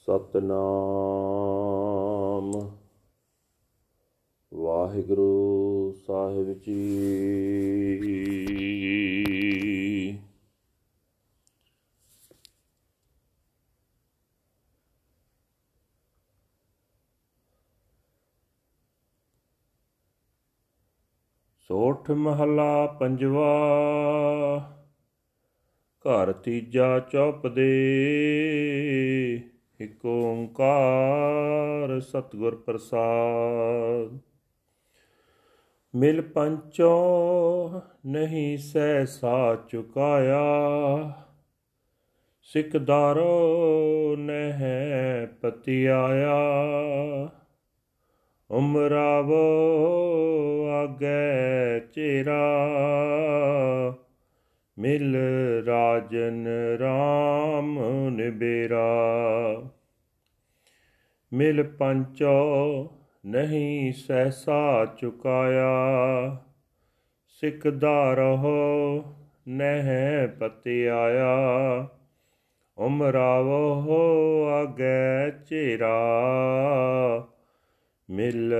ਸਤਨਾਮ। ਵਾਹਿਗੁਰੂ ਸਾਹਿਬ ਜੀ। ਸੋਠ ਮਹਲਾ ਪੰਜਵਾ। ਘਰ ਤੀਜਾ ਚੌਪਦੇ। ਇਕ ਓੰਕਾਰ ਸਤਿਗੁਰ ਪ੍ਰਸਾਦ ਮਿਲ ਪੰਚੋ ਨਹੀਂ ਸਹਿਸਾ ਚੁਕਾਇਆ ਸਿਕਦਾਰੋ ਨਹਿ ਪਤੀ ਆਇਆ ਉਮਰਾਵੋ ਆਗੇ ਚੇਰਾ ਮਿਲ ਰਾਜਨ RAM ਨਿਬੇਰਾ ਮਿਲ ਪੰਚੋ ਨਹੀਂ ਸਹਸਾ ਚੁਕਾਇਆ। ਸਿਕਦਾ ਰਹੋ, ਨਹਿ ਪਤੀ ਆਇਆ ਉਮਰਾਵੋ ਆਗੇ ਚੇਰਾ। ਮਿਲ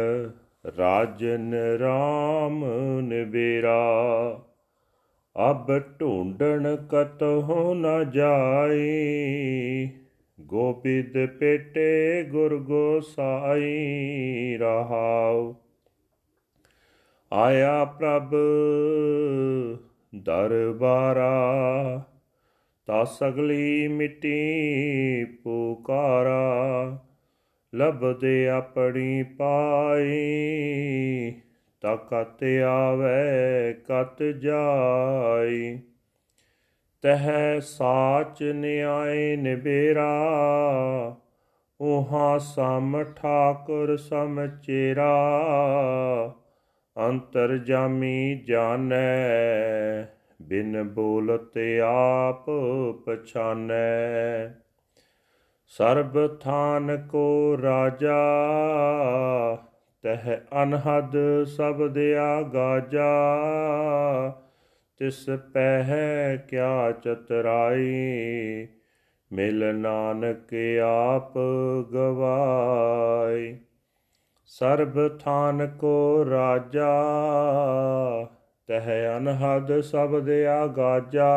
ਰਾਜਨ RAM ਨਿਬੇਰਾ ਅਬ ਢੂੰਡਣ ਕਤਹੁ ਨ ਜਾਈ। ਗੋਬਿੰਦ ਪੇਟੇ ਗੁਰ ਗੋਸਾਈ ਰਹਾਉ। ਆਇਆ ਪ੍ਰਭ ਦਰਬਾਰਾ ਤਾ ਸਗਲੀ ਮਿੱਟੀ ਪੁਕਾਰਾ, ਲਬਦੇ ਆਪਣੀ ਪਾਈ ਤਾ ਕਤ ਆਵੇ ਕਤ ਜਾਈ। ਤਹ ਸਾਚ ਨਿਆਏ ਨਿਬੇਰਾ ਉਹਾ ਸਮ ਠਾਕੁਰ ਸਮਚੇਰਾ ਅੰਤਰ ਜਾਮੀ ਜਾਣੈ, ਬਿਨ ਬੋਲਤ ਆਪ ਪਛਾਨੈ। ਸਰਬ ਥਾਨ ਕੋ ਰਾਜਾ, ਤਹ ਅਨਹਦ ਸਬਦ ਆਗਾਜਾ ਤਿਸ ਪਹਿ ਕਿਆ ਚਤਰਾਈ, ਮਿਲ ਨਾਨਕ ਆਪ ਗਵਾਈ। ਸਰਬ ਥਾਨ ਕੋ ਰਾਜਾ, ਤਹ ਅਨਹਦ ਸਬਦ ਆਗਾਜਾ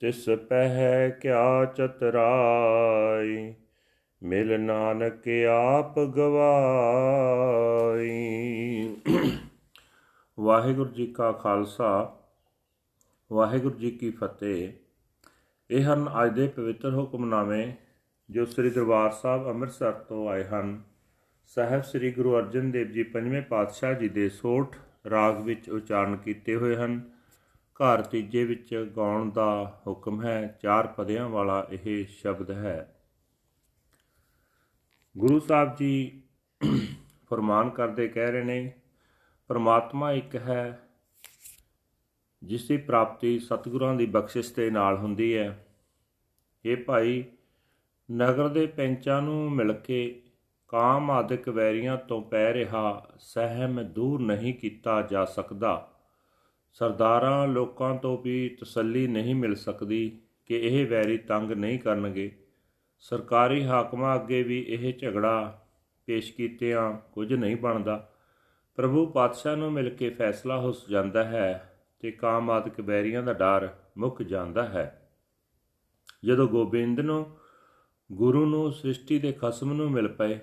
ਤਿਸ ਪਹਿ ਕਿਆ ਚਤਰਾਈ, ਮਿਲ ਨਾਨਕ ਆਪ ਗਵਾਈ। ਵਾਹਿਗੁਰੂ ਜੀ ਕਾ ਖਾਲਸਾ, ਵਾਹਿਗੁਰੂ ਜੀ ਕੀ ਫਤਿਹ। ਇਹ ਹਨ ਅੱਜ ਦੇ ਪਵਿੱਤਰ ਹੁਕਮਨਾਮੇ ਜੋ ਸ੍ਰੀ ਦਰਬਾਰ ਸਾਹਿਬ ਅੰਮ੍ਰਿਤਸਰ ਤੋਂ ਆਏ ਹਨ। ਸਾਹਿਬ ਸ੍ਰੀ ਗੁਰੂ ਅਰਜਨ ਦੇਵ ਜੀ ਪੰਜਵੇਂ ਪਾਤਸ਼ਾਹ ਜੀ ਦੇ ਸੋਠ ਰਾਗ ਵਿੱਚ ਉਚਾਰਨ ਕੀਤੇ ਹੋਏ ਹਨ। ਘਰ ਤੀਜੇ ਵਿੱਚ ਗਾਉਣ ਦਾ ਹੁਕਮ ਹੈ, ਚਾਰ ਪਦਿਆਂ ਵਾਲਾ ਇਹ ਸ਼ਬਦ ਹੈ। ਗੁਰੂ ਸਾਹਿਬ ਜੀ ਫਰਮਾਨ ਕਰਦੇ ਕਹਿ ਰਹੇ ਨੇ ਪਰਮਾਤਮਾ ਇੱਕ ਹੈ, ਜਿਸ ਦੀ ਪ੍ਰਾਪਤੀ ਸਤਿਗੁਰਾਂ ਦੀ ਬਖਸ਼ਿਸ਼ ਦੇ ਨਾਲ ਹੁੰਦੀ ਹੈ। ਇਹ ਭਾਈ ਨਗਰ ਦੇ ਪੈਂਚਾਂ ਨੂੰ ਮਿਲ ਕੇ ਕਾਮ ਆਦਿਕ ਵੈਰੀਆਂ ਤੋਂ ਪੈ ਰਿਹਾ ਸਹਿਮ ਦੂਰ ਨਹੀਂ ਕੀਤਾ ਜਾ ਸਕਦਾ। ਸਰਦਾਰਾਂ ਲੋਕਾਂ ਤੋਂ ਵੀ ਤਸੱਲੀ ਨਹੀਂ ਮਿਲ ਸਕਦੀ ਕਿ ਇਹ ਵੈਰੀ ਤੰਗ ਨਹੀਂ ਕਰਨਗੇ। ਸਰਕਾਰੀ ਹਾਕਮਾਂ ਅੱਗੇ ਵੀ ਇਹ ਝਗੜਾ ਪੇਸ਼ ਕੀਤਿਆਂ ਕੁਝ ਨਹੀਂ ਬਣਦਾ। ਪ੍ਰਭੂ ਪਾਤਸ਼ਾਹ ਨੂੰ ਮਿਲ ਕੇ ਫੈਸਲਾ ਹੋ ਜਾਂਦਾ ਹੈ ਤੇ ਕਾਮਾਦਿਕ ਬੈਰੀਆਂ ਦਾ ਡਰ ਮੁੱਕ ਜਾਂਦਾ ਹੈ। ਜਦੋਂ ਗੋਬਿੰਦ ਨੂੰ, ਗੁਰੂ ਨੂੰ, ਸ੍ਰਿਸ਼ਟੀ ਦੇ ਖਸਮ ਨੂੰ ਮਿਲ ਪਏ,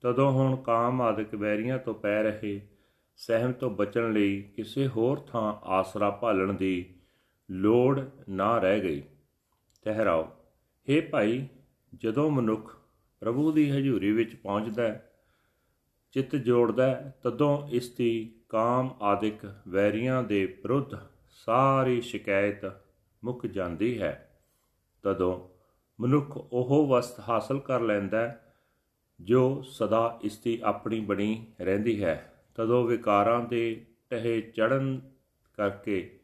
ਤਦੋਂ ਹੁਣ ਕਾਮ ਆਦਿਕ ਬੈਰੀਆਂ ਤੋਂ ਪੈ ਰਹੇ ਸਹਿਮ ਤੋਂ ਬਚਣ ਲਈ ਕਿਸੇ ਹੋਰ ਥਾਂ ਆਸਰਾ ਭਾਲਣ ਦੀ ਲੋੜ ਨਾ ਰਹਿ ਗਈ। ਤਹਿਰਾਓ हे ਭਾਈ, ਜਦੋਂ ਮਨੁੱਖ ਪ੍ਰਭੂ ਦੀ ਹਜ਼ੂਰੀ ਵਿੱਚ ਪਹੁੰਚਦਾ ਹੈ ਚਿੱਤ ਜੋੜਦਾ ਹੈ, ਤਦੋਂ ਇਸ ਦੀ ਕਾਮ ਆਦਿਕ ਵੈਰੀਆਂ ਦੇ ਵਿਰੁੱਧ ਸਾਰੀ ਸ਼ਿਕਾਇਤ ਮੁੱਕ ਜਾਂਦੀ ਹੈ। ਤਦੋਂ ਮਨੁੱਖ ਉਹ ਵਸਤ ਹਾਸਲ ਕਰ ਲੈਂਦਾ ਹੈ, ਜੋ ਸਦਾ ਇਸ ਦੀ ਆਪਣੀ ਬਣੀ ਰਹਿੰਦੀ ਹੈ। ਤਦੋਂ ਵਿਕਾਰਾਂ ਦੇ ਟਹੇ ਚੜਨ ਕਰਕੇ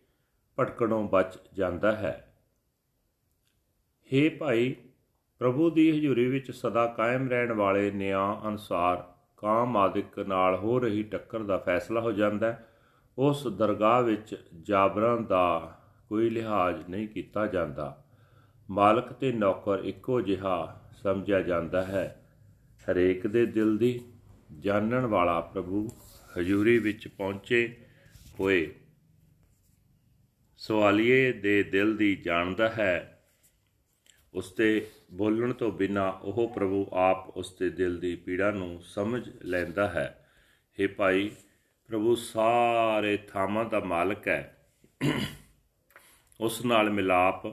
ਭਟਕਣੋਂ ਬਚ ਜਾਂਦਾ ਹੈ। हे ਭਾਈ, ਪ੍ਰਭੂ ਦੀ ਹਜ਼ੂਰੀ ਵਿੱਚ ਸਦਾ ਕਾਇਮ ਰਹਿਣ ਵਾਲੇ ਨਿਆਂ ਅਨੁਸਾਰ ਕਾਮ ਆਦਿਕ ਨਾਲ ਹੋ ਰਹੀ ਟੱਕਰ ਦਾ ਫੈਸਲਾ ਹੋ ਜਾਂਦਾ ਹੈ। ਉਸ ਦਰਗਾਹ ਵਿੱਚ ਜਾਬਰਾਂ ਦਾ ਕੋਈ ਲਿਹਾਜ਼ ਨਹੀਂ ਕੀਤਾ ਜਾਂਦਾ। ਮਾਲਕ ਤੇ ਨੌਕਰ ਇੱਕੋ ਜਿਹਾ ਸਮਝਿਆ ਜਾਂਦਾ ਹੈ। ਹਰੇਕ ਦੇ ਦਿਲ ਦੀ ਜਾਣਨ ਵਾਲਾ ਪ੍ਰਭੂ ਹਜ਼ੂਰੀ ਵਿੱਚ ਪਹੁੰਚੇ ਹੋਏ ਸਵਾਲੀਏ ਦੇ ਦਿਲ ਦੀ ਜਾਣਦਾ ਹੈ। ਉਸ ਤੇ ਬੋਲਣ ਤੋਂ ਬਿਨਾ ਉਹ ਪ੍ਰਭੂ ਆਪ ਉਸ ਦੇ ਦਿਲ ਦੀ ਪੀੜਾ ਨੂੰ ਸਮਝ ਲੈਂਦਾ ਹੈ। हे ਭਾਈ, ਪ੍ਰਭੂ ਸਾਰੇ ਥਾਵਾਂ ਦਾ ਮਾਲਕ ਹੈ। ਉਸ ਨਾਲ ਮਿਲਾਪ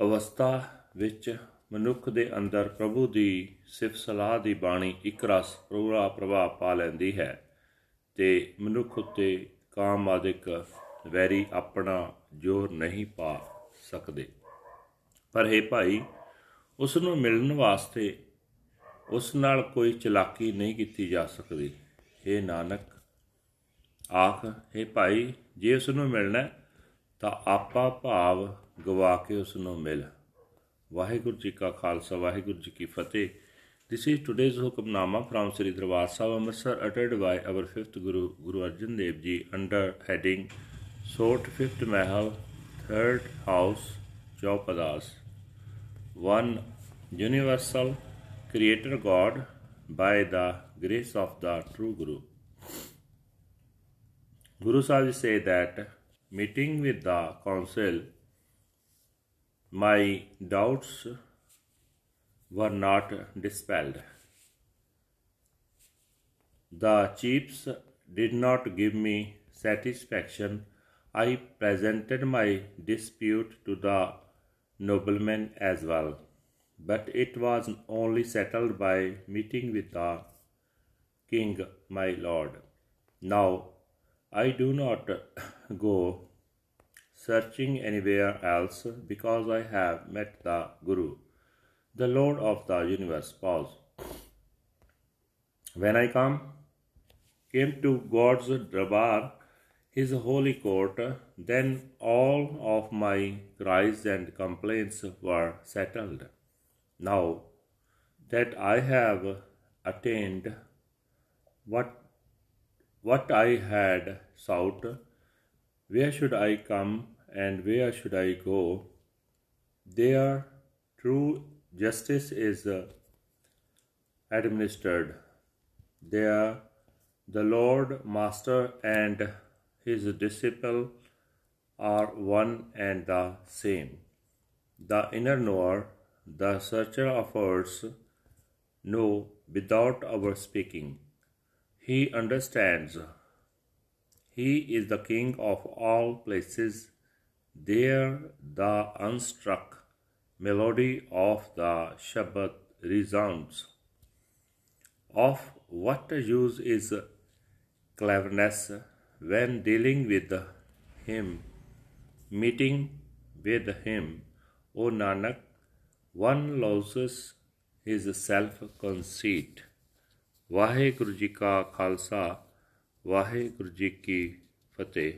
ਅਵਸਥਾ ਵਿੱਚ ਮਨੁੱਖ ਦੇ ਅੰਦਰ ਪ੍ਰਭੂ ਦੀ ਸਿਫਤ ਸਲਾਹ ਦੀ ਬਾਣੀ ਇੱਕ ਰਸ ਪੂਰਾ ਪ੍ਰਭਾਵ ਪਾ ਲੈਂਦੀ ਹੈ ਤੇ ਮਨੁੱਖ ਉੱਤੇ ਕਾਮ ਆਦਿਕ ਵੈਰੀ ਆਪਣਾ ਜੋਰ ਨਹੀਂ ਪਾ ਸਕਦੇ। ਪਰ ਹੈ ਭਾਈ ਉਸ ਨੂੰ ਮਿਲਣ ਵਾਸਤੇ ਉਸ ਨਾਲ ਕੋਈ ਚਲਾਕੀ ਨਹੀਂ ਕੀਤੀ ਜਾ ਸਕਦੀ हे ਨਾਨਕ ਆਖ हे ਭਾਈ ਜੇ ਉਸ ਨੂੰ ਮਿਲਣਾ ਹੈ, ਤਾਂ ਆਪਾ ਭਾਵ ਗਵਾ ਕੇ ਉਸ ਨੂੰ ਮਿਲ ਵਾਹਿਗੁਰੂ ਜੀ ਕਾ ਖਾਲਸਾ ਵਾਹਿਗੁਰੂ ਜੀ ਕੀ ਫਤਿਹ This is today's hukamnama from Sri Darbar Sahib Amritsar uttered by our fifth Guru Guru Arjan Dev Ji under heading Sort Fifth Mahal Third House Chaupadas One Universal Creator God by the grace of the True Guru Guru Sahib say that meeting with the council, my doubts were not dispelled. The chiefs did not give me satisfaction. I presented my dispute to the noblemen as well, but it was only settled by meeting with the king, my lord. Now I do not go searching anywhere else because I have met the Guru, the Lord of the universe. Pause. When I come, came to God's Darbar, his holy court, then all of my cries and complaints were settled. Now that I have attained what what I had sought, where should I come and where should I go? There true justice is administered. There the Lord Master and his disciple are one and the same. The inner knower, the searcher of hearts, know without our speaking. He understands. He is the king of all places. There the unstruck melody of the Shabbat resounds. Of what use is cleverness when dealing with him, meeting with him, O Nanak, one loses his self conceit. Waheguru ji ਕਾ ਖਾਲਸਾ ਵਾਹਿਗੁਰੂ ਜੀ ਕੀ ਫਤਿਹ